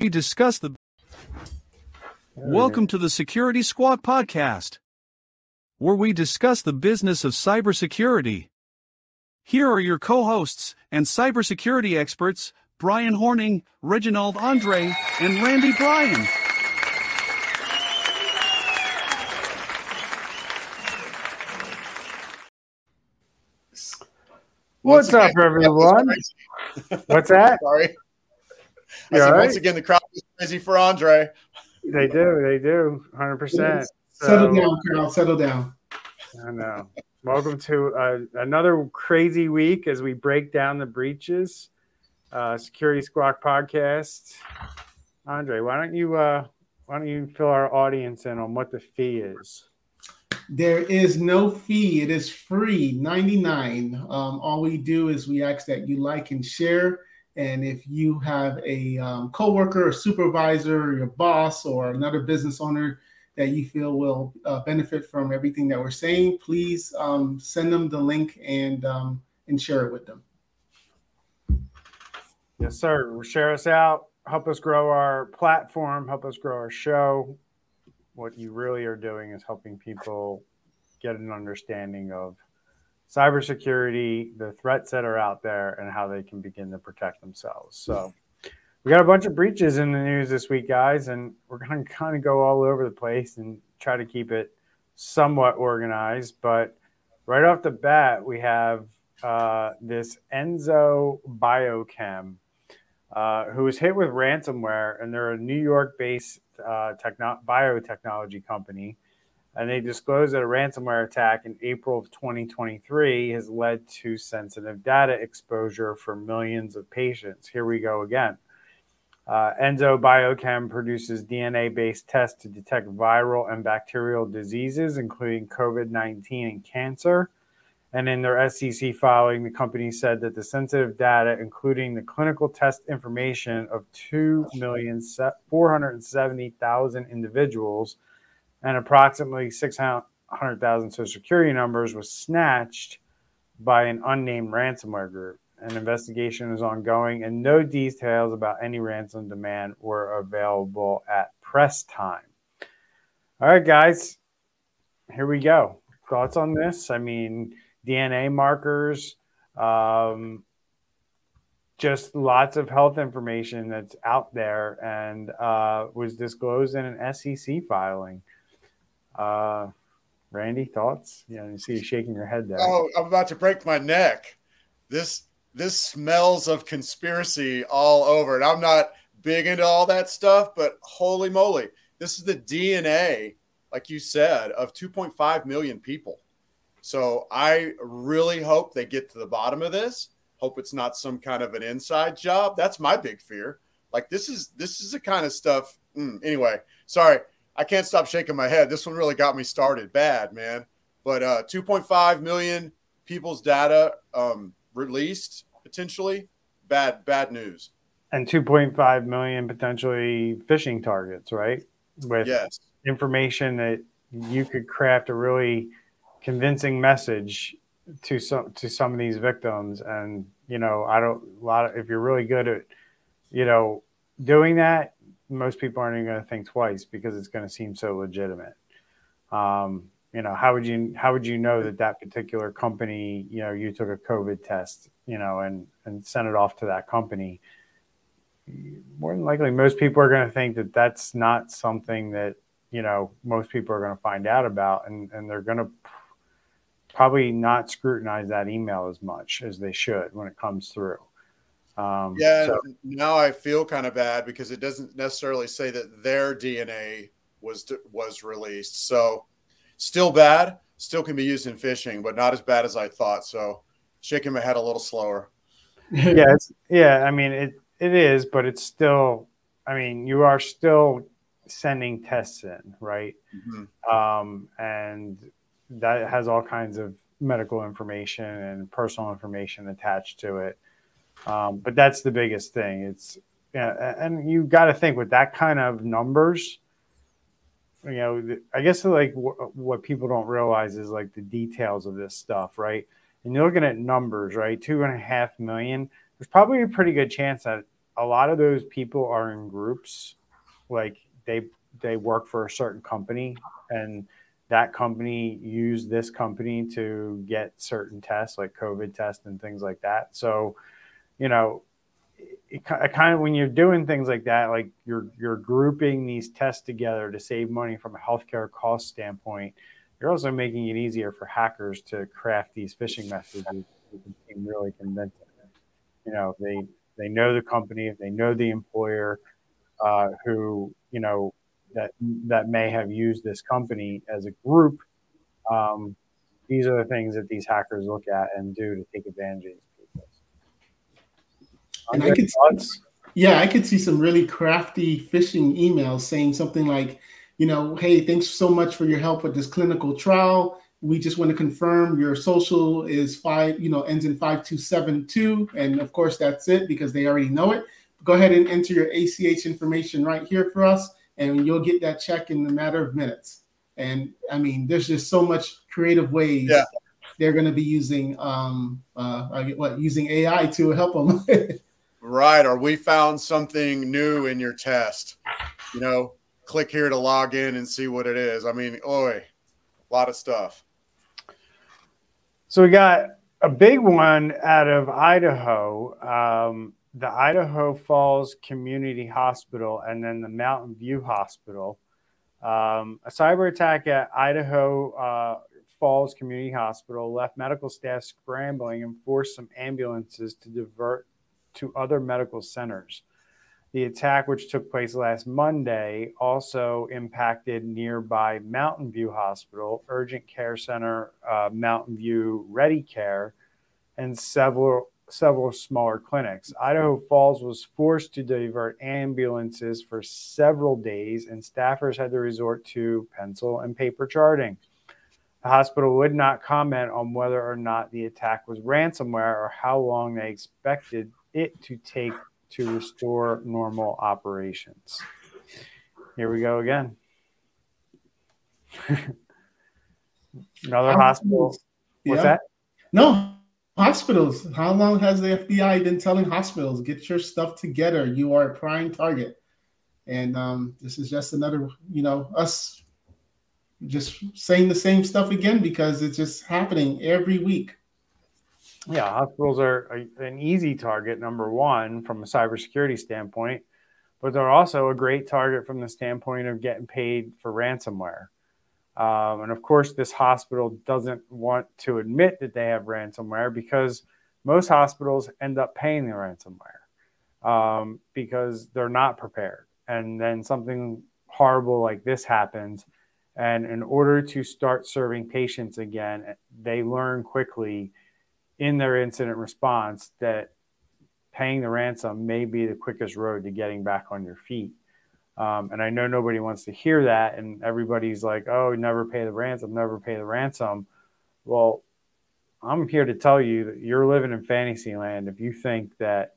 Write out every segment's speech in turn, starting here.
we discuss the. Welcome to the Security Squawk podcast, where we discuss the business of cybersecurity. Here are your co hosts and cybersecurity experts, Bryan Hornung, Reginald Andre, and Randy Bryan. What's up, everyone? What's that? Sorry. I You said, all right? once again, the crowd is crazy for Andre. They do, they do, hundred percent. Settle down, Carl. Settle down. I know. Welcome to uh, another crazy week as we break down the breaches. Uh, Security Squawk podcast. Andre, why don't you uh, why don't you fill our audience in on what the fee is? There is no fee. It is free, 99. Um, all we do is we ask that you like and share. And if you have a um, coworker, or supervisor, or your boss, or another business owner that you feel will uh, benefit from everything that we're saying, please um, send them the link and um, and share it with them. Yes, sir. Share us out. Help us grow our platform. Help us grow our show. What you really are doing is helping people get an understanding of cybersecurity, the threats that are out there, and how they can begin to protect themselves. So, we got a bunch of breaches in the news this week, guys, and we're going to kind of go all over the place and try to keep it somewhat organized. But right off the bat, we have uh, this Enzo Biochem uh, who was hit with ransomware, and they're a New York-based uh, techno- biotechnology company, and they disclosed that a ransomware attack in April of 2023 has led to sensitive data exposure for millions of patients. Here we go again. Uh, Enzo Biochem produces DNA-based tests to detect viral and bacterial diseases, including COVID-19 and cancer. And in their SEC filing, the company said that the sensitive data, including the clinical test information of 2,470,000 individuals and approximately 600,000 social security numbers, was snatched by an unnamed ransomware group. An investigation is ongoing, and no details about any ransom demand were available at press time. All right, guys, here we go. Thoughts on this? I mean, DNA markers, um, just lots of health information that's out there and uh, was disclosed in an SEC filing. Uh, Randy, thoughts? Yeah, you see you shaking your head there. Oh, I'm about to break my neck. This this smells of conspiracy all over. And I'm not big into all that stuff, but holy moly, this is the DNA, like you said, of 2.5 million people. So I really hope they get to the bottom of this. Hope it's not some kind of an inside job. That's my big fear. Like this is this is the kind of stuff. Mm, anyway, sorry, I can't stop shaking my head. This one really got me started bad, man. But uh, 2.5 million people's data um, released potentially. Bad bad news. and 2.5 million potentially phishing targets, right? With Yes. information that you could craft a really convincing message to some to some of these victims and you know i don't a lot of if you're really good at you know doing that most people aren't even going to think twice because it's going to seem so legitimate. Um, you know how would you how would you know that that particular company you know you took a covid test you know and and sent it off to that company? More than likely most people are going to think that that's not something that you know most people are going to find out about and and they're going to probably not scrutinize that email as much as they should when it comes through um, Yeah, so- now I feel kind of bad because it doesn't necessarily say that their DNA was was released. So still bad, still can be used in fishing, but not as bad as I thought. So shaking my head a little slower. yeah, it's, yeah. I mean, it it is, but it's still. I mean, you are still sending tests in, right? Mhm. Um, and that has all kinds of medical information and personal information attached to it. Um, but that's the biggest thing. It's and you got to think with that kind of numbers. You know, I guess like what people don't realize is like the details of this stuff, right? And you're looking at numbers, right? Two and a half million. There's probably a pretty good chance that a lot of those people are in groups, like they they work for a certain company, and that company used this company to get certain tests, like COVID tests and things like that. So, you know, it, it kind of when you're doing things like that, like you're you're grouping these tests together to save money from a healthcare cost standpoint. You're also making it easier for hackers to craft these phishing messages. You can seem really convincing. You know, they they know the company, they know the employer, uh, who you know that that may have used this company as a group. Um, these are the things that these hackers look at and do to take advantage of these. And I could, yeah, I could see some really crafty phishing emails saying something like, you know, hey, thanks so much for your help with this clinical trial. We just want to confirm your social is five, you know, ends in 5272. And of course, that's it because they already know it. Go ahead and enter your ACH information right here for us and you'll get that check in a matter of minutes. And I mean, there's just so much creative ways yeah. they're going to be using um, uh, what using AI to help them. right, or we found something new in your test. You know, click here to log in and see what it is. I mean, oi, a lot of stuff. So we got a big one out of Idaho. Um, the Idaho Falls Community Hospital and then the Mountain View Hospital. Um, a cyber attack at Idaho uh, Falls Community Hospital left medical staff scrambling and forced some ambulances to divert to other medical centers. The attack, which took place last Monday, also impacted nearby Mountain View Hospital, Urgent Care Center, uh, Mountain View Ready Care, and several several smaller clinics. Idaho Falls was forced to divert ambulances for several days, and staffers had to resort to pencil and paper charting. The hospital would not comment on whether or not the attack was ransomware or how long they expected it to take to restore normal operations. Here we go again. Another hospital. What's yeah. that? No, hospitals. How long has the FBI been telling hospitals, get your stuff together? You are a prime target. And um, this is just another, you know, us just saying the same stuff again because it's just happening every week. Yeah, hospitals are a, an easy target, number one, from a cybersecurity standpoint, but they're also a great target from the standpoint of getting paid for ransomware. Um, and of course, this hospital doesn't want to admit that they have ransomware because most hospitals end up paying the ransomware um, because they're not prepared. And then something horrible like this happens. And in order to start serving patients again, they learn quickly in their incident response that paying the ransom may be the quickest road to getting back on your feet. Um, and I know nobody wants to hear that. And everybody's like, oh, never pay the ransom, never pay the ransom. Well, I'm here to tell you that you're living in fantasy land if you think that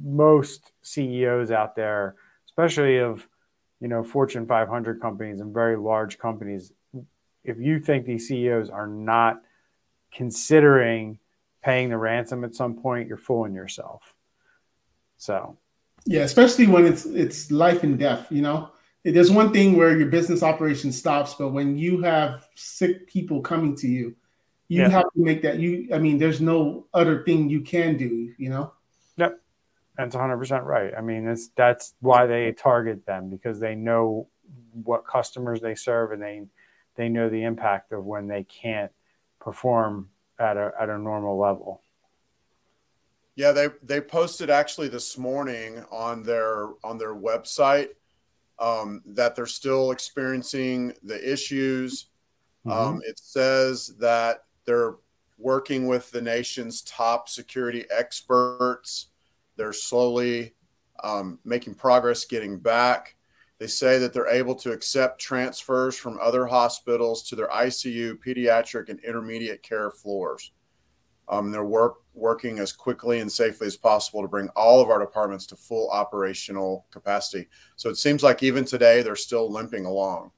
most CEOs out there, especially of you know Fortune 500 companies and very large companies, if you think these CEOs are not considering paying the ransom at some point, you're fooling yourself. So yeah, especially when it's it's life and death. You know, there's one thing where your business operation stops, but when you have sick people coming to you, you yeah. have to make that. You, I mean, there's no other thing you can do. You know. Yep, that's 100 percent right. I mean, it's that's why they target them because they know what customers they serve and they they know the impact of when they can't perform at a at a normal level. Yeah, they they posted actually this morning on their on their website um, that they're still experiencing the issues. Mm-hmm. Um, it says that they're working with the nation's top security experts. They're slowly um, making progress getting back. They say that they're able to accept transfers from other hospitals to their ICU, pediatric, and intermediate care floors. Um, they're work, working as quickly and safely as possible to bring all of our departments to full operational capacity. So it seems like even today they're still limping along.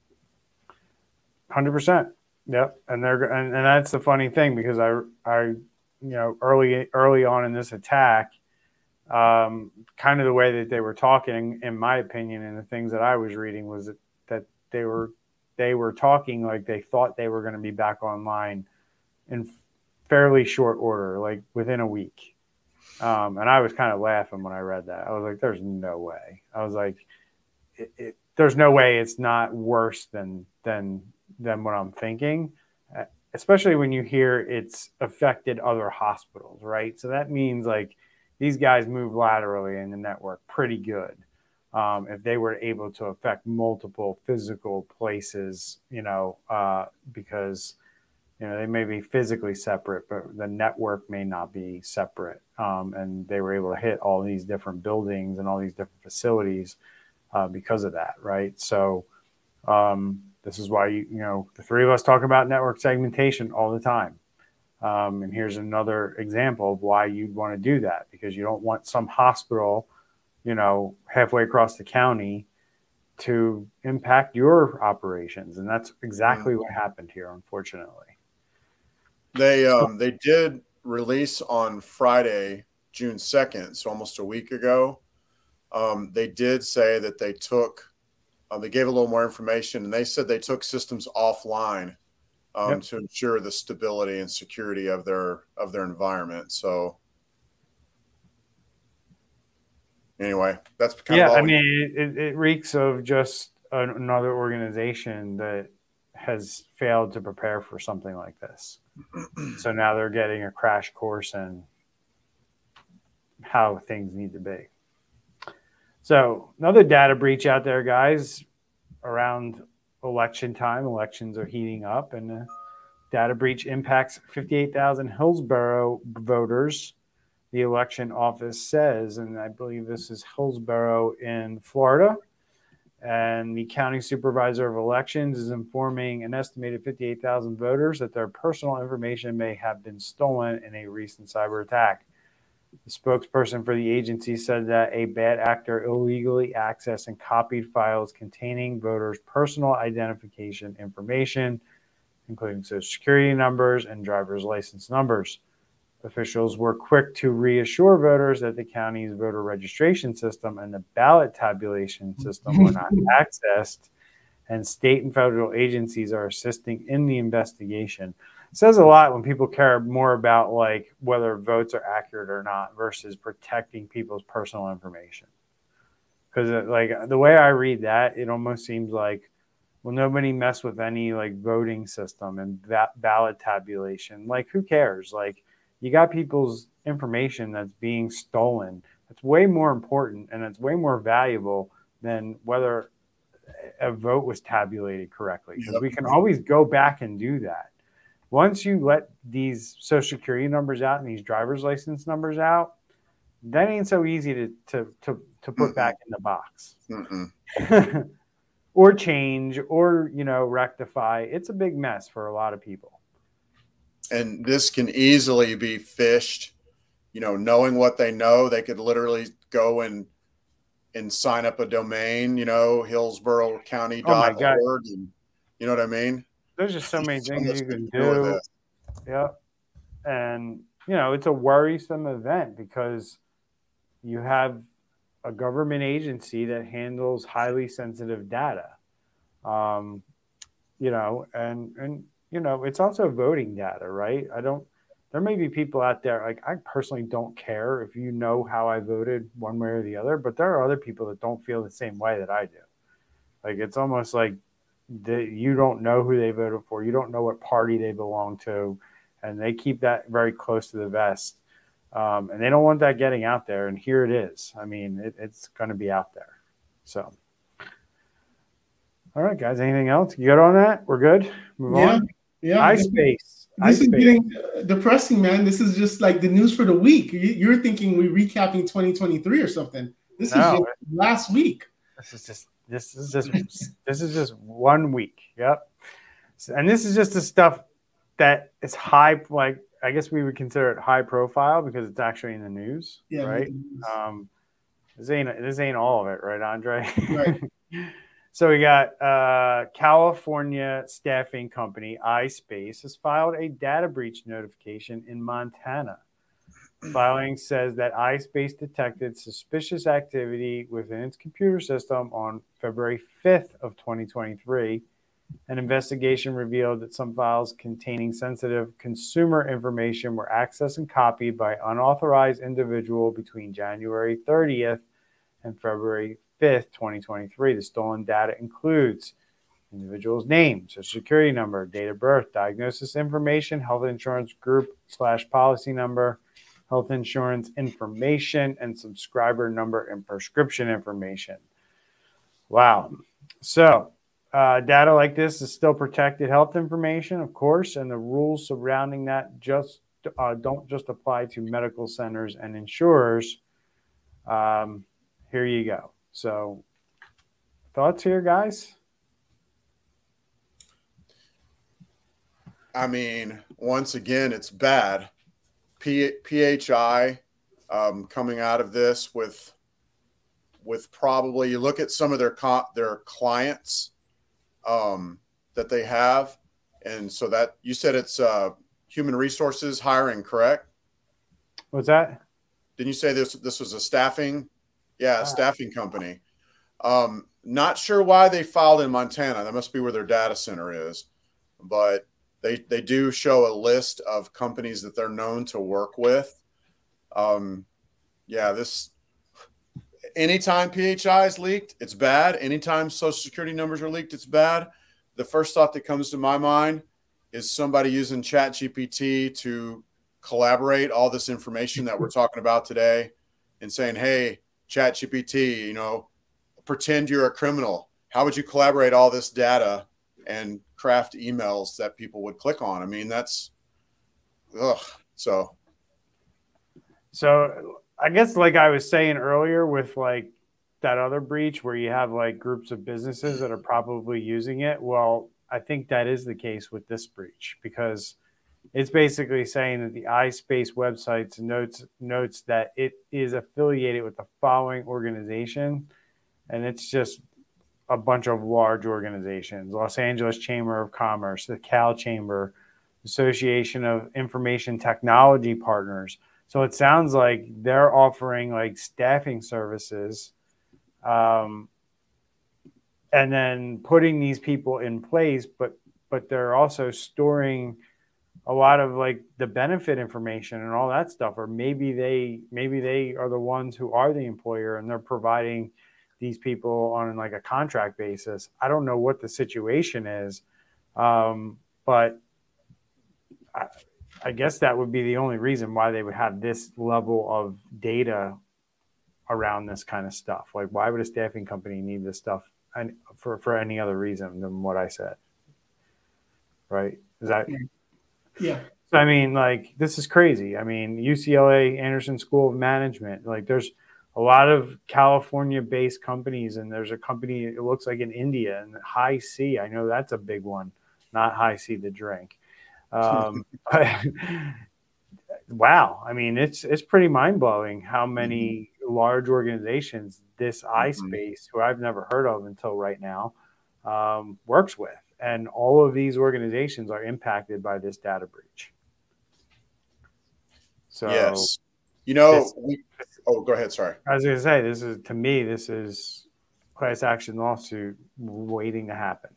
Hundred percent. Yep. And they're and, and that's the funny thing because I I you know early early on in this attack, um, kind of the way that they were talking, in my opinion, and the things that I was reading was that, that they were they were talking like they thought they were going to be back online in fairly short order, like within a week. Um, and I was kind of laughing when I read that. I was like, "There's no way." I was like, it, it, "There's no way it's not worse than than than what I'm thinking." Uh, especially when you hear it's affected other hospitals, right? So that means like these guys move laterally in the network pretty good. Um, if they were able to affect multiple physical places, you know, uh, because you know they may be physically separate, but the network may not be separate, um, and they were able to hit all these different buildings and all these different facilities uh, because of that, right? So um, this is why you, you know the three of us talk about network segmentation all the time. Um, and here's another example of why you'd want to do that because you don't want some hospital, you know, halfway across the county to impact your operations. And that's exactly mm-hmm. what happened here, unfortunately. They um, they did release on Friday, June 2nd, so almost a week ago. Um, they did say that they took, uh, they gave a little more information and they said they took systems offline um, yep. to ensure the stability and security of their of their environment. So anyway, that's kind yeah. of I mean, it, it reeks of just another organization that has failed to prepare for something like this. so now they're getting a crash course in how things need to be. So another data breach out there, guys, around election time. Elections are heating up, and data breach impacts 58,000 Hillsborough voters. The election office says, and I believe this is Hillsborough in Florida. And the county supervisor of elections is informing an estimated 58,000 voters that their personal information may have been stolen in a recent cyber attack. The spokesperson for the agency said that a bad actor illegally accessed and copied files containing voters' personal identification information, including social security numbers and driver's license numbers. Officials were quick to reassure voters that the county's voter registration system and the ballot tabulation system were not accessed, and state and federal agencies are assisting in the investigation says a lot when people care more about like whether votes are accurate or not versus protecting people's personal information. Because uh, like the way I read that, it almost seems like well nobody mess with any like voting system and that ballot tabulation. Like who cares? Like you got people's information that's being stolen. It's way more important and it's way more valuable than whether a vote was tabulated correctly because we can always go back and do that once you let these social security numbers out and these driver's license numbers out, that ain't so easy to to to, to put mm back in the box. or change or you know rectify. It's a big mess for a lot of people. And this can easily be phished. You know, knowing what they know, they could literally go and and sign up a domain, you know, hillsborough hillsborocounty.org. Oh and, you know what I mean? There's just so many things you can do. Yeah. And you know, it's a worrisome event because you have a government agency that handles highly sensitive data. Um, you know, and and you know, it's also voting data, right? I don't there may be people out there like I personally don't care if you know how I voted one way or the other, but there are other people that don't feel the same way that I do. Like it's almost like that you don't know who they voted for, you don't know what party they belong to, and they keep that very close to the vest. Um, and they don't want that getting out there. And here it is. I mean, it, it's going to be out there. So, all right, guys. Anything else? You good on that? We're good. Move yeah, on. Yeah. iSpace. This is getting depressing, man. This is just like the news for the week. You're thinking we're recapping 2023 or something. This no, is last week. This is just this is just this is just one week. Yep. And this is just the stuff that is high like I guess we would consider it high profile because it's actually in the news, yeah, right? Um, this ain't this ain't all of it, right, Andre? Right. so we got uh, California staffing company iSpace has filed a data breach notification in Montana. Filing says that iSpace detected suspicious activity within its computer system on February 5th of 2023. An investigation revealed that some files containing sensitive consumer information were accessed and copied by unauthorized individual between January 30th and February 5th, 2023. The stolen data includes individual's name, social security number, date of birth, diagnosis information, health insurance group slash policy number, health insurance information, and subscriber number and prescription information. Wow. So, uh, data like this is still protected health information, of course, and the rules surrounding that just uh, don't just apply to medical centers and insurers. Um, here you go. So, thoughts here, guys? I mean, once again, it's bad. P- PHI um, coming out of this with with probably you look at some of their co- their clients um, that they have, and so that you said it's uh, human resources hiring, correct? What's that? Didn't you say this this was a staffing? Yeah, a staffing company. Um, not sure why they filed in Montana. That must be where their data center is, but they they do show a list of companies that they're known to work with. Um, yeah, this anytime PHI is leaked, it's bad. Anytime social security numbers are leaked, it's bad. The first thought that comes to my mind is somebody using Chat GPT to collaborate all this information that we're talking about today and saying, hey, Chat GPT, you know, pretend you're a criminal. How would you collaborate all this data and craft emails that people would click on. I mean, that's ugh. So, so I guess like I was saying earlier with like that other breach where you have like groups of businesses that are probably using it. Well, I think that is the case with this breach because it's basically saying that the iSpace websites notes notes that it is affiliated with the following organization, and it's just a bunch of large organizations Los Angeles Chamber of Commerce, the Cal Chamber, Association of Information Technology Partners. So it sounds like they're offering like staffing services um, and then putting these people in place, but but they're also storing a lot of like the benefit information and all that stuff or maybe they maybe they are the ones who are the employer and they're providing these people on like a contract basis. I don't know what the situation is, um, but I, I guess that would be the only reason why they would have this level of data around this kind of stuff. Like, why would a staffing company need this stuff for for any other reason than what I said? Right? Is that? Yeah. So I mean, like, this is crazy. I mean, UCLA Anderson School of Management. Like, there's a lot of California based companies, and there's a company, it looks like in India, and High C. I know that's a big one, not High C, the drink. Um, wow. I mean, it's, it's pretty mind blowing how many mm-hmm. large organizations this mm-hmm. iSpace, who I've never heard of until right now, um, works with. And all of these organizations are impacted by this data breach. So, yes. You know, this, we, Oh, go ahead. Sorry. I was going to say this is to me this is class action lawsuit waiting to happen.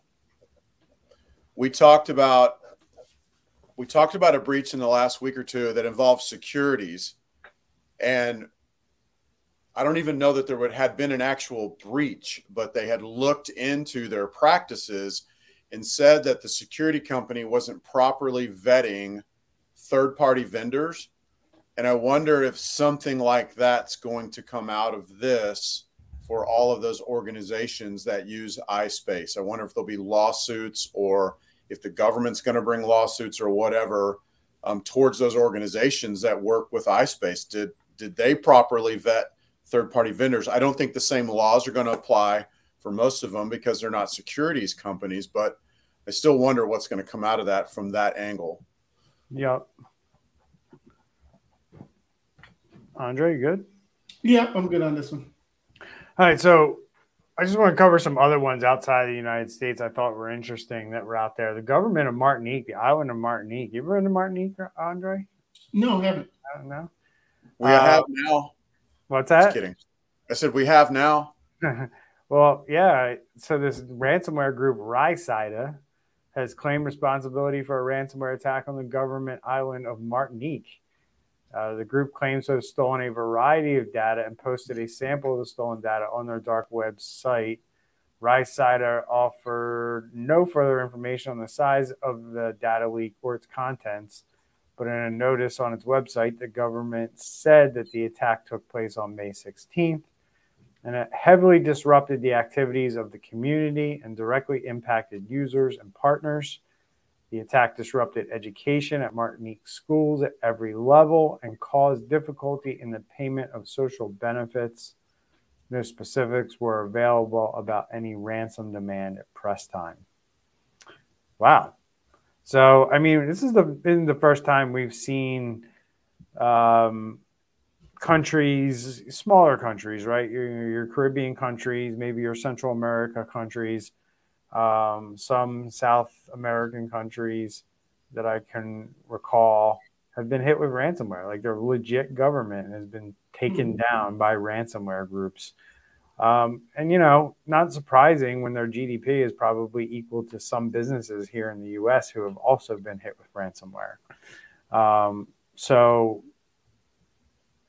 We talked about we talked about a breach in the last week or two that involved securities, and I don't even know that there would had been an actual breach, but they had looked into their practices and said that the security company wasn't properly vetting third party vendors and I wonder if something like that's going to come out of this for all of those organizations that use iSpace. I wonder if there'll be lawsuits or if the government's going to bring lawsuits or whatever um, towards those organizations that work with iSpace. Did did they properly vet third party vendors? I don't think the same laws are going to apply for most of them because they're not securities companies, but I still wonder what's going to come out of that from that angle. Yep. Andre, you good? Yeah, I'm good on this one. All right, so I just want to cover some other ones outside of the United States I thought were interesting that were out there. The government of Martinique, the island of Martinique. You ever been to Martinique, Andre? No, I haven't. I don't know. We uh, have now. What's that? Just kidding. I said we have now. well, yeah. So this ransomware group, Rhysida, has claimed responsibility for a ransomware attack on the government island of Martinique. Uh, the group claims to have stolen a variety of data and posted a sample of the stolen data on their dark web site. Rhysida offered no further information on the size of the data leak or its contents, but in a notice on its website, the government said that the attack took place on May 16th and it heavily disrupted the activities of the community and directly impacted users and partners. The attack disrupted education at Martinique schools at every level and caused difficulty in the payment of social benefits. No specifics were available about any ransom demand at press time. Wow. So, I mean, this is the been the first time we've seen um, countries, smaller countries, right? Your, your Caribbean countries, maybe your Central America countries, um, some South American countries that I can recall have been hit with ransomware. Like their legit government has been taken mm-hmm. down by ransomware groups. Um, and you know, not surprising when their GDP is probably equal to some businesses here in the U.S. who have also been hit with ransomware. Um, so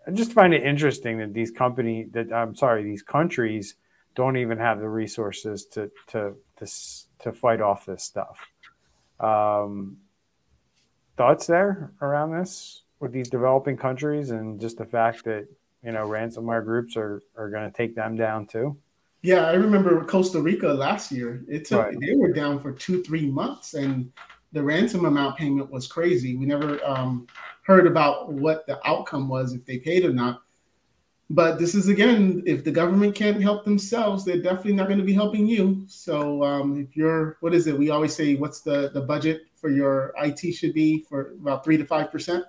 I just find it interesting that these company that I'm sorry, these countries don't even have the resources to to to, to fight off this stuff. Um, thoughts there around this with these developing countries and just the fact that you know ransomware groups are are going to take them down too. Yeah, I remember Costa Rica last year. It took right. they were down for two three months, and the ransom amount payment was crazy. We never um, heard about what the outcome was if they paid or not. But this is again, if the government can't help themselves, they're definitely not going to be helping you. So um, if you're, what is it? We always say, what's the the budget for your IT should be for about three to five percent.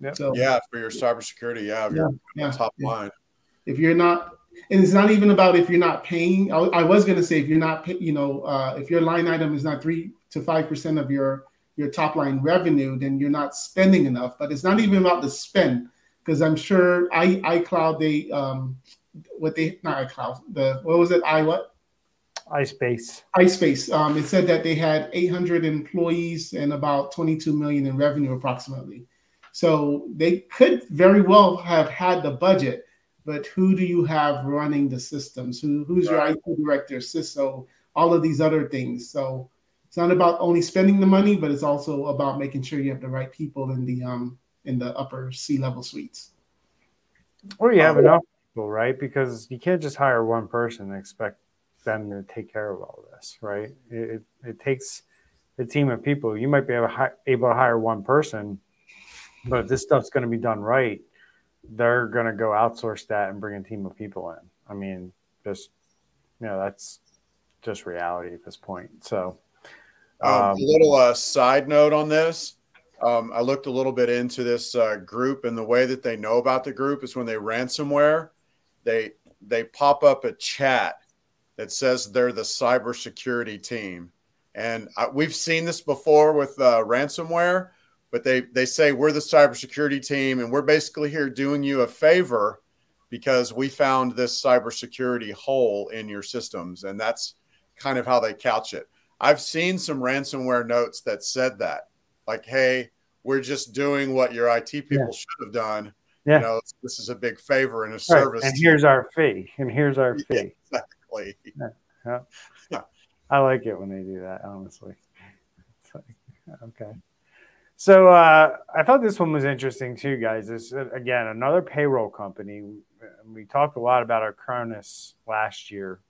Yep. So, yeah, for your cybersecurity, yeah, yeah, yeah top yeah. line. If you're not, and it's not even about if you're not paying. I, I was going to say if you're not, pay, you know, uh, if your line item is not three to five percent of your your top line revenue, then you're not spending enough. But it's not even about the spend because I'm sure i iCloud they um what they not iCloud the what was it i what iSpace iSpace um it said that they had 800 employees and about 22 million in revenue approximately. So they could very well have had the budget, but who do you have running the systems? Who who's right. your IT director, CISO, all of these other things. So it's not about only spending the money, but it's also about making sure you have the right people in the um in the upper C level suites. Or you have um, enough people, right? Because you can't just hire one person and expect them to take care of all this, right? It, it takes a team of people. You might be able, able to hire one person, but if this stuff's going to be done right, they're going to go outsource that and bring a team of people in. I mean, just you know, that's just reality at this point. So, um, um, a little uh, side note on this. Um, I looked a little bit into this uh, group, and the way that they know about the group is when they ransomware, they they pop up a chat that says they're the cybersecurity team, and I, we've seen this before with uh, ransomware. But they they say we're the cybersecurity team, and we're basically here doing you a favor because we found this cybersecurity hole in your systems, and that's kind of how they couch it. I've seen some ransomware notes that said that like, hey, we're just doing what your IT people yeah. should have done. Yeah. You know, this is a big favor and a service. Right. And here's our fee. And here's our fee. Yeah, exactly. Yeah. yeah. I like it when they do that, honestly. Like, okay. So uh, I thought this one was interesting too, guys. This again another payroll company. We talked a lot about our Acronis last year,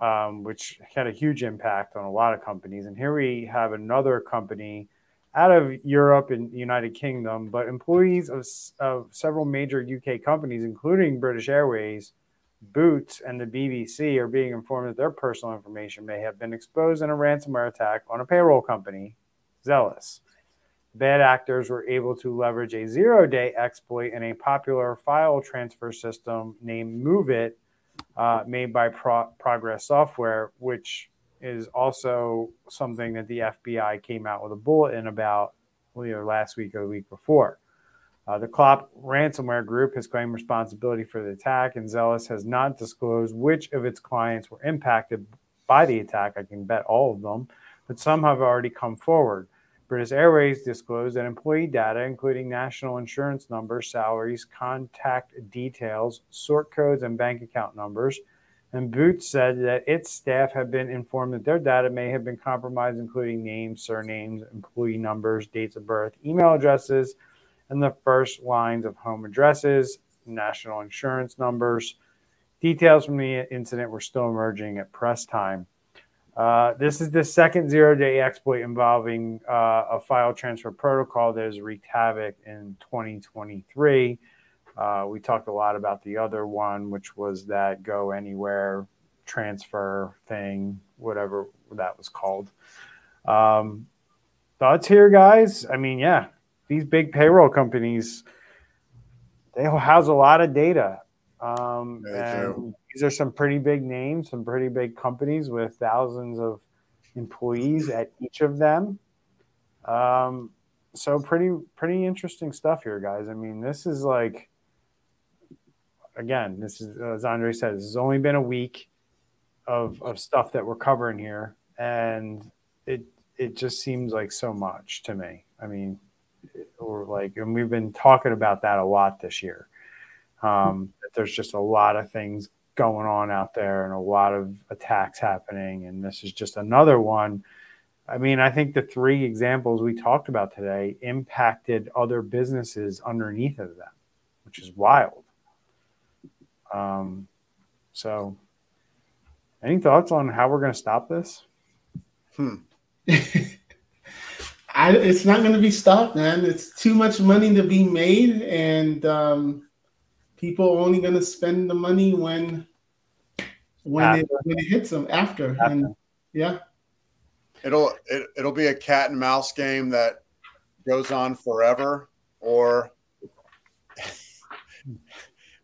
um, which had a huge impact on a lot of companies. And here we have another company out of Europe and the United Kingdom, but employees of, of several major UK companies, including British Airways, Boots, and the BBC, are being informed that their personal information may have been exposed in a ransomware attack on a payroll company, Zellis. Bad actors were able to leverage a zero day exploit in a popular file transfer system named MOVEit, uh, made by Pro- Progress Software, which is also something that the FBI came out with a bulletin about either last week or the week before. Uh, the Clop ransomware group has claimed responsibility for the attack, and Zellis has not disclosed which of its clients were impacted by the attack. I can bet all of them, but some have already come forward. British Airways disclosed that employee data, including national insurance numbers, salaries, contact details, sort codes, and bank account numbers. And Boots said that its staff have been informed that their data may have been compromised, including names, surnames, employee numbers, dates of birth, email addresses, and the first lines of home addresses, national insurance numbers. Details from the incident were still emerging at press time. Uh, this is the second zero day exploit involving uh, a file transfer protocol that has wreaked havoc in 2023. Uh, we talked a lot about the other one, which was that GoAnywhere transfer thing, whatever that was called. Um, thoughts here, guys? I mean, yeah, these big payroll companies, they house a lot of data. Um, and these are some pretty big names, some pretty big companies with thousands of employees at each of them. Um, so pretty pretty interesting stuff here, guys. I mean, this is like again, this is as Andre says, has only been a week of of stuff that we're covering here, and it it just seems like so much to me. I mean, or like, and we've been talking about that a lot this year. Um, there's just a lot of things going on out there and a lot of attacks happening. And this is just another one. I mean, I think the three examples we talked about today impacted other businesses underneath of them, which is wild. Um, so, any thoughts on how we're going to stop this? Hmm. I, it's not going to be stopped, man. It's too much money to be made, and um, people only going to spend the money when when it when it hits them after. after. And yeah, it'll it, it'll be a cat and mouse game that goes on forever, or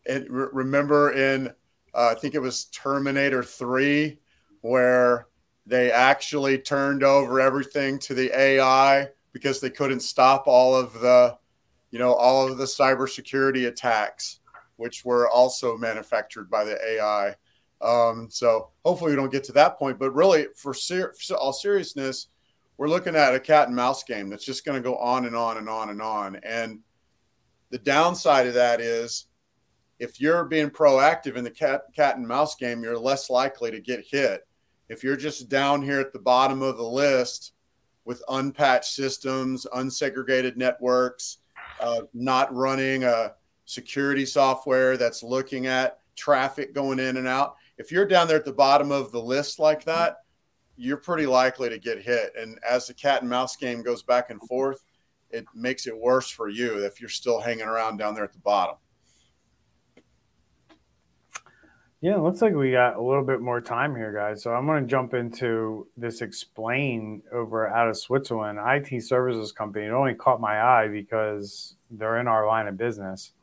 it, remember in uh, I think it was Terminator Three where they actually turned over everything to the AI because they couldn't stop all of the you know all of the cybersecurity attacks which were also manufactured by the AI. Um, so hopefully we don't get to that point. But really, for, ser- for all seriousness, we're looking at a cat and mouse game that's just going to go on and on and on and on. And the downside of that is if you're being proactive in the cat, cat and mouse game, you're less likely to get hit. If you're just down here at the bottom of the list with unpatched systems, unsegregated networks, uh, not running a security software that's looking at traffic going in and out. If you're down there at the bottom of the list like that, you're pretty likely to get hit. And as the cat and mouse game goes back and forth, it makes it worse for you if you're still hanging around down there at the bottom. Yeah, it looks like we got a little bit more time here, guys. So I'm going to jump into this Xplain over out of Switzerland IT services company. It only caught my eye because they're in our line of business.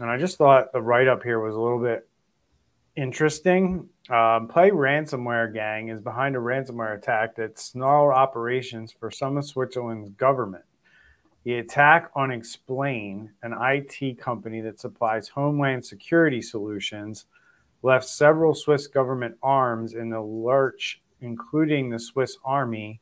And I just thought the write up here was a little bit interesting. Um, Play Ransomware Gang is behind a ransomware attack that snarled operations for some of Switzerland's government. The attack on Xplain, an IT company that supplies homeland security solutions, left several Swiss government arms in the lurch, including the Swiss Army,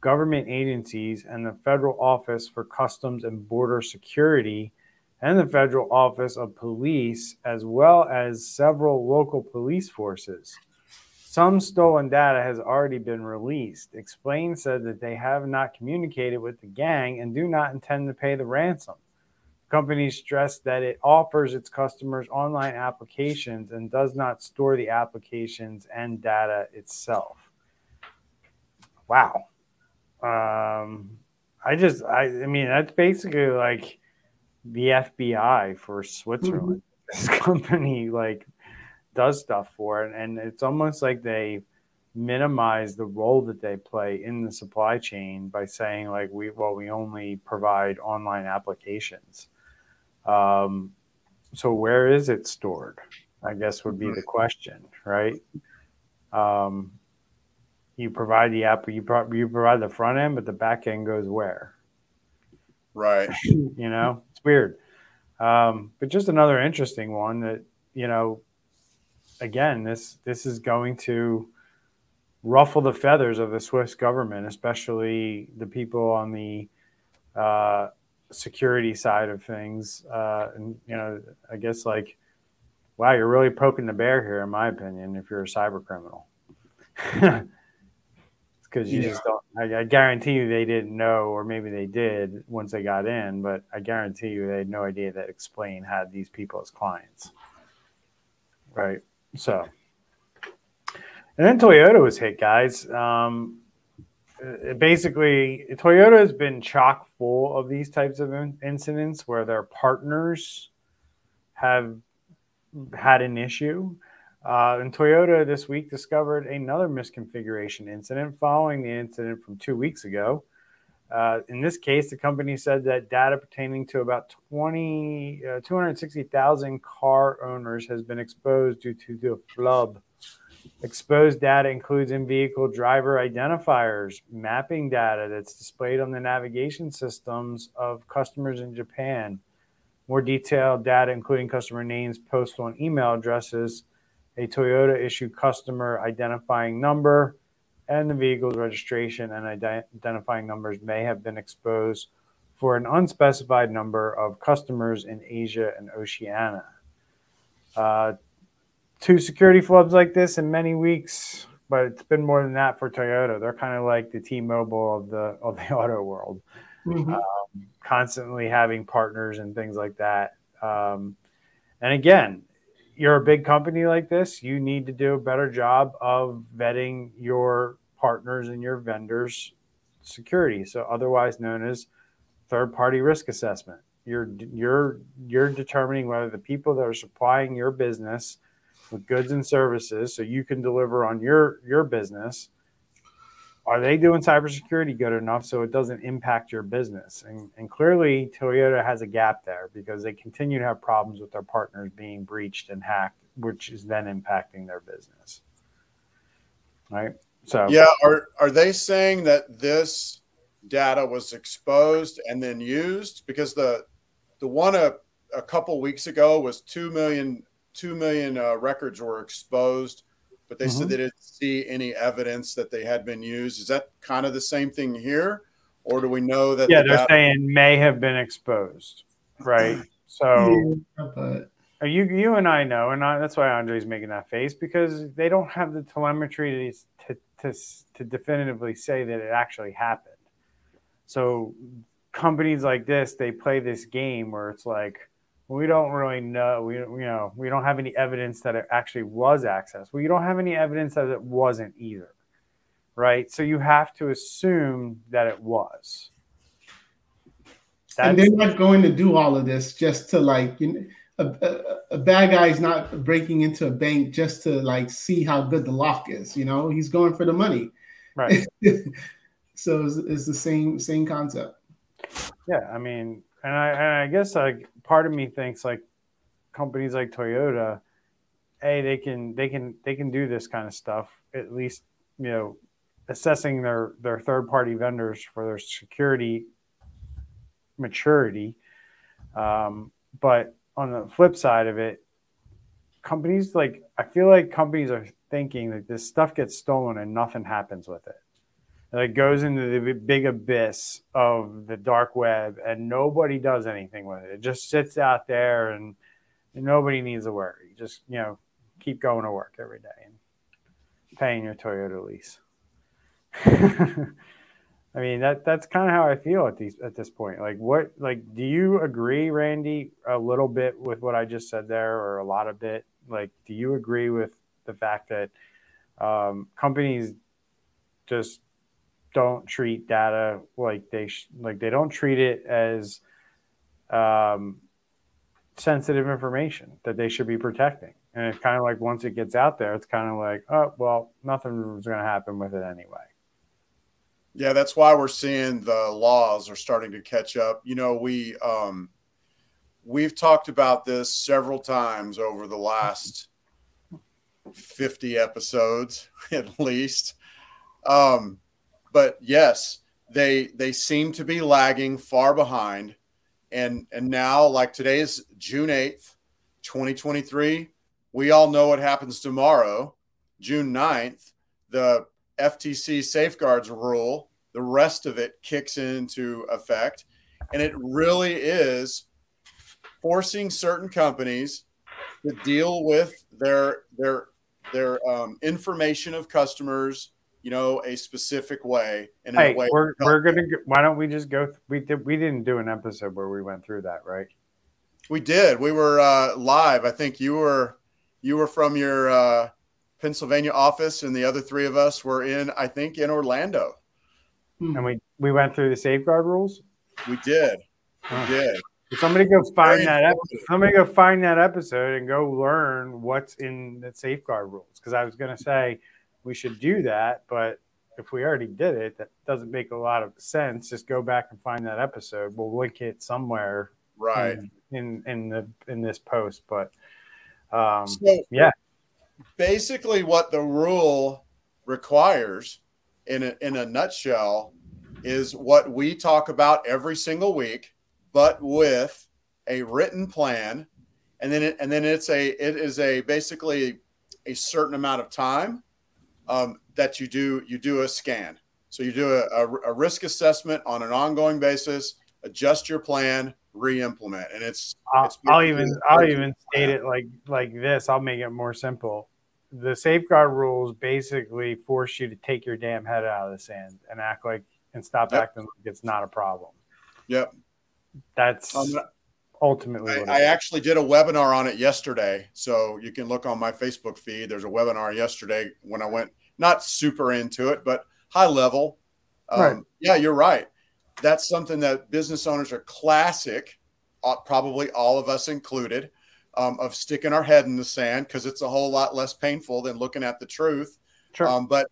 government agencies, and the Federal Office for Customs and Border Security and the Federal Office of Police, as well as several local police forces. Some stolen data has already been released. Xplain said that they have not communicated with the gang and do not intend to pay the ransom. Company stressed that it offers its customers online applications and does not store the applications and data itself. Wow. Um, I just, I, I mean, that's basically like the FBI for Switzerland. Mm-hmm. This company like does stuff for it, and it's almost like they minimize the role that they play in the supply chain by saying like we well we only provide online applications. Um, so where is it stored? I guess would be the question, right? Um, you provide the app, you, pro- you provide the front end, but the back end goes where? Right. you know, it's weird. Um, but just another interesting one that, you know, again, this this is going to ruffle the feathers of the Swiss government, especially the people on the uh, security side of things. Uh, and you know, I guess like, wow, you're really poking the bear here, in my opinion, if you're a cyber criminal. because you yeah. just don't. I, I, guarantee you they didn't know, or maybe they did once they got in, but I guarantee you they had no idea that Xplain had these people as clients. Right. So, and then Toyota was hit, guys. Um, basically, Toyota has been chock full of these types of incidents where their partners have had an issue uh, and Toyota this week discovered another misconfiguration incident following the incident from two weeks ago. Uh, in this case, the company said that data pertaining to about 20, uh, 260,000 car owners has been exposed due to the flub. Exposed data includes in vehicle driver identifiers, mapping data that's displayed on the navigation systems of customers in Japan, more detailed data, including customer names, postal, and email addresses a Toyota issued customer identifying number, and the vehicle's registration and identifying numbers may have been exposed for an unspecified number of customers in Asia and Oceania. Uh, two security flubs like this in many weeks, but it's been more than that for Toyota. They're kind of like the T-Mobile of the of the auto world, mm-hmm. um, constantly having partners and things like that. Um, and again, you're a big company like this, you need to do a better job of vetting your partners and your vendors' security. So, otherwise known as third-party risk assessment. You're you're you're determining whether the people that are supplying your business with goods and services, so you can deliver on your your business, are they doing cybersecurity good enough so it doesn't impact your business? And, and clearly, Toyota has a gap there because they continue to have problems with their partners being breached and hacked, which is then impacting their business. Right. So, yeah, are are they saying that this data was exposed and then used because the the one a, a couple weeks ago was 2 million 2 million uh, records were exposed but they mm-hmm. said they didn't see any evidence that they had been used. Is that kind of the same thing here? Or do we know that? Yeah, the they're data- saying may have been exposed, right? So but... you you and I know, and I, that's why Andre's making that face because they don't have the telemetry to, to, to definitively say that it actually happened. So companies like this, they play this game where it's like, we don't really know. We you know we don't have any evidence that it actually was accessed. We don't have any evidence that it wasn't either, right? So you have to assume that it was. That's, and they're not going to do all of this just to like you know, a, a, a, bad guy is not breaking into a bank just to like see how good the lock is. You know, he's going for the money. Right. so it's, it's the same same concept. Yeah, I mean, and I, and I guess like part of me thinks like companies like Toyota, hey, they can they can they can do this kind of stuff. At least you know, assessing their their third party vendors for their security maturity. Um, but on the flip side of it, companies like I feel like companies are thinking that this stuff gets stolen and nothing happens with it that goes into the big abyss of the dark web and nobody does anything with it. It just sits out there and, and nobody needs to worry. Just, you know, keep going to work every day and paying your Toyota lease. I mean that that's kind of how I feel at these at this point. Like what like do you agree, Randy, a little bit with what I just said there or a lot of bit? Like do you agree with the fact that um, companies just don't treat data like they sh- like they don't treat it as um, sensitive information that they should be protecting. And it's kind of like once it gets out there, it's kind of like, oh well, nothing's going to happen with it anyway. Yeah, that's why we're seeing the laws are starting to catch up. You know, we um, we've talked about this several times over the last 50 episodes at least. Um, but yes, they they seem to be lagging far behind, and and now like today is June eighth, twenty twenty three. We all know what happens tomorrow, June 9th. The FTC safeguards rule, the rest of it kicks into effect, and it really is forcing certain companies to deal with their their their um, information of customers you know a specific way and hey, way we're, we're gonna why don't we just go th- we did we didn't do an episode where we went through that right we did we were uh, live i think you were you were from your uh, pennsylvania office and the other three of us were in i think in orlando and we we went through the safeguard rules we did we huh. did Somebody go find that. Episode. Somebody go find that episode and go learn what's in the safeguard rules. Because I was going to say we should do that, but if we already did it, that doesn't make a lot of sense. Just go back and find that episode. We'll link it somewhere, right in in, in the in this post. But um, so yeah, basically, what the rule requires in a, in a nutshell is what we talk about every single week but with a written plan, and then it, and then it's a it is a basically a certain amount of time um, that you do you do a scan. So you do a, a, a risk assessment on an ongoing basis, adjust your plan, re-implement, and it's. I'll, it's I'll even I'll even state it like like this. I'll make it more simple. The safeguard rules basically force you to take your damn head out of the sand and act like and stop yep. acting like it's not a problem. Yep. That's um, ultimately. I, I actually did a webinar on it yesterday, so you can look on my Facebook feed. There's a webinar yesterday when I went not super into it, but high level. Um, right. Yeah, you're right. That's something that business owners are classic, uh, probably all of us included, um, of sticking our head in the sand because it's a whole lot less painful than looking at the truth. Sure. Um, but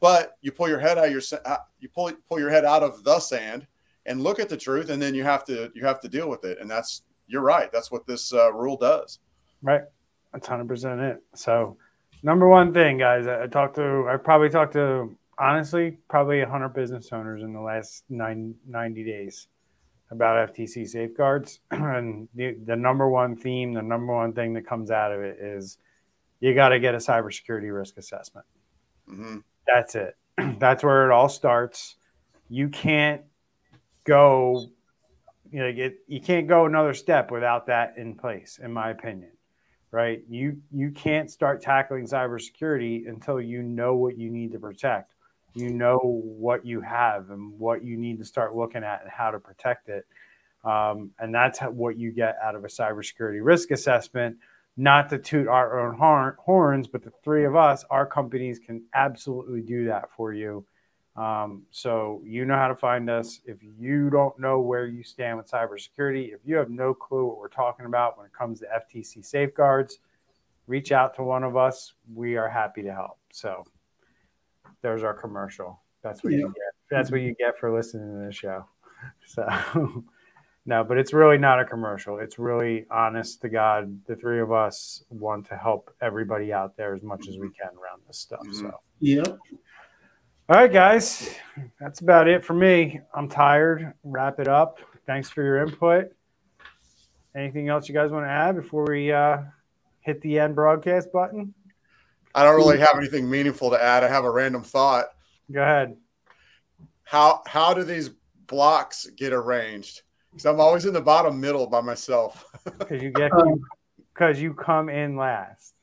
but you pull your head out of your uh, you pull pull your head out of the sand and look at the truth and then you have to you have to deal with it and that's you're right that's what this uh, rule does right that's 100% it so number one thing guys i talked to i probably talked to honestly probably 100 business owners in the last nine, 90 days about ftc safeguards. And the, the number one theme the number one thing that comes out of it is you got to get a cybersecurity risk assessment. Mm-hmm. that's it. That's where it all starts. You can't go you know get you can't go another step without that in place in my opinion right? You you can't start tackling cybersecurity until you know what you need to protect. You know what you have and what you need to start looking at and how to protect it. Um, and that's what you get out of a cybersecurity risk assessment. Not to toot our own horns but the three of us our companies can absolutely do that for you um, so you know how to find us. If you don't know where you stand with cybersecurity, if you have no clue what we're talking about when it comes to FTC safeguards, reach out to one of us. We are happy to help. So there's our commercial. That's what yeah. you get. That's what you get for listening to this show. So no, but it's really not a commercial. It's really honest to God. The three of us want to help everybody out there as much as we can around this stuff. So yeah. All right, guys, that's about it for me. I'm tired. Wrap it up. Thanks for your input. Anything else you guys want to add before we uh, hit the end broadcast button? I don't really have anything meaningful to add. I have a random thought. Go ahead. How how do these blocks get arranged? Because I'm always in the bottom middle by myself. Because you get because you come in last.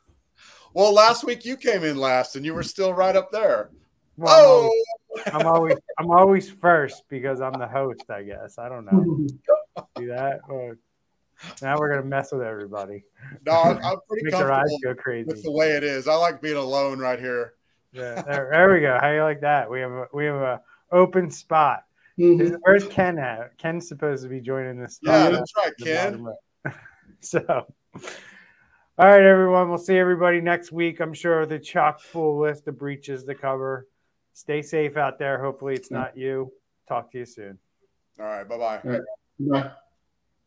Well, last week you came in last, and you were still right up there. Well, oh, I'm always, I'm always, I'm always first because I'm the host. I guess I don't know. Do that. Or now we're gonna mess with everybody. No, I'm, I'm pretty Make comfortable eyes go crazy. with the way it is. I like being alone right here. Yeah, there, there we go. How you like that? We have a, we have a open spot. Mm-hmm. Where's Ken at? Ken's supposed to be joining this. Yeah, that's right, Ken. so, all right, everyone. We'll see everybody next week. I'm sure the chock full list of breaches to cover. Stay safe out there. Hopefully, it's not you. Talk to you soon. All right. Bye-bye. All right. Bye.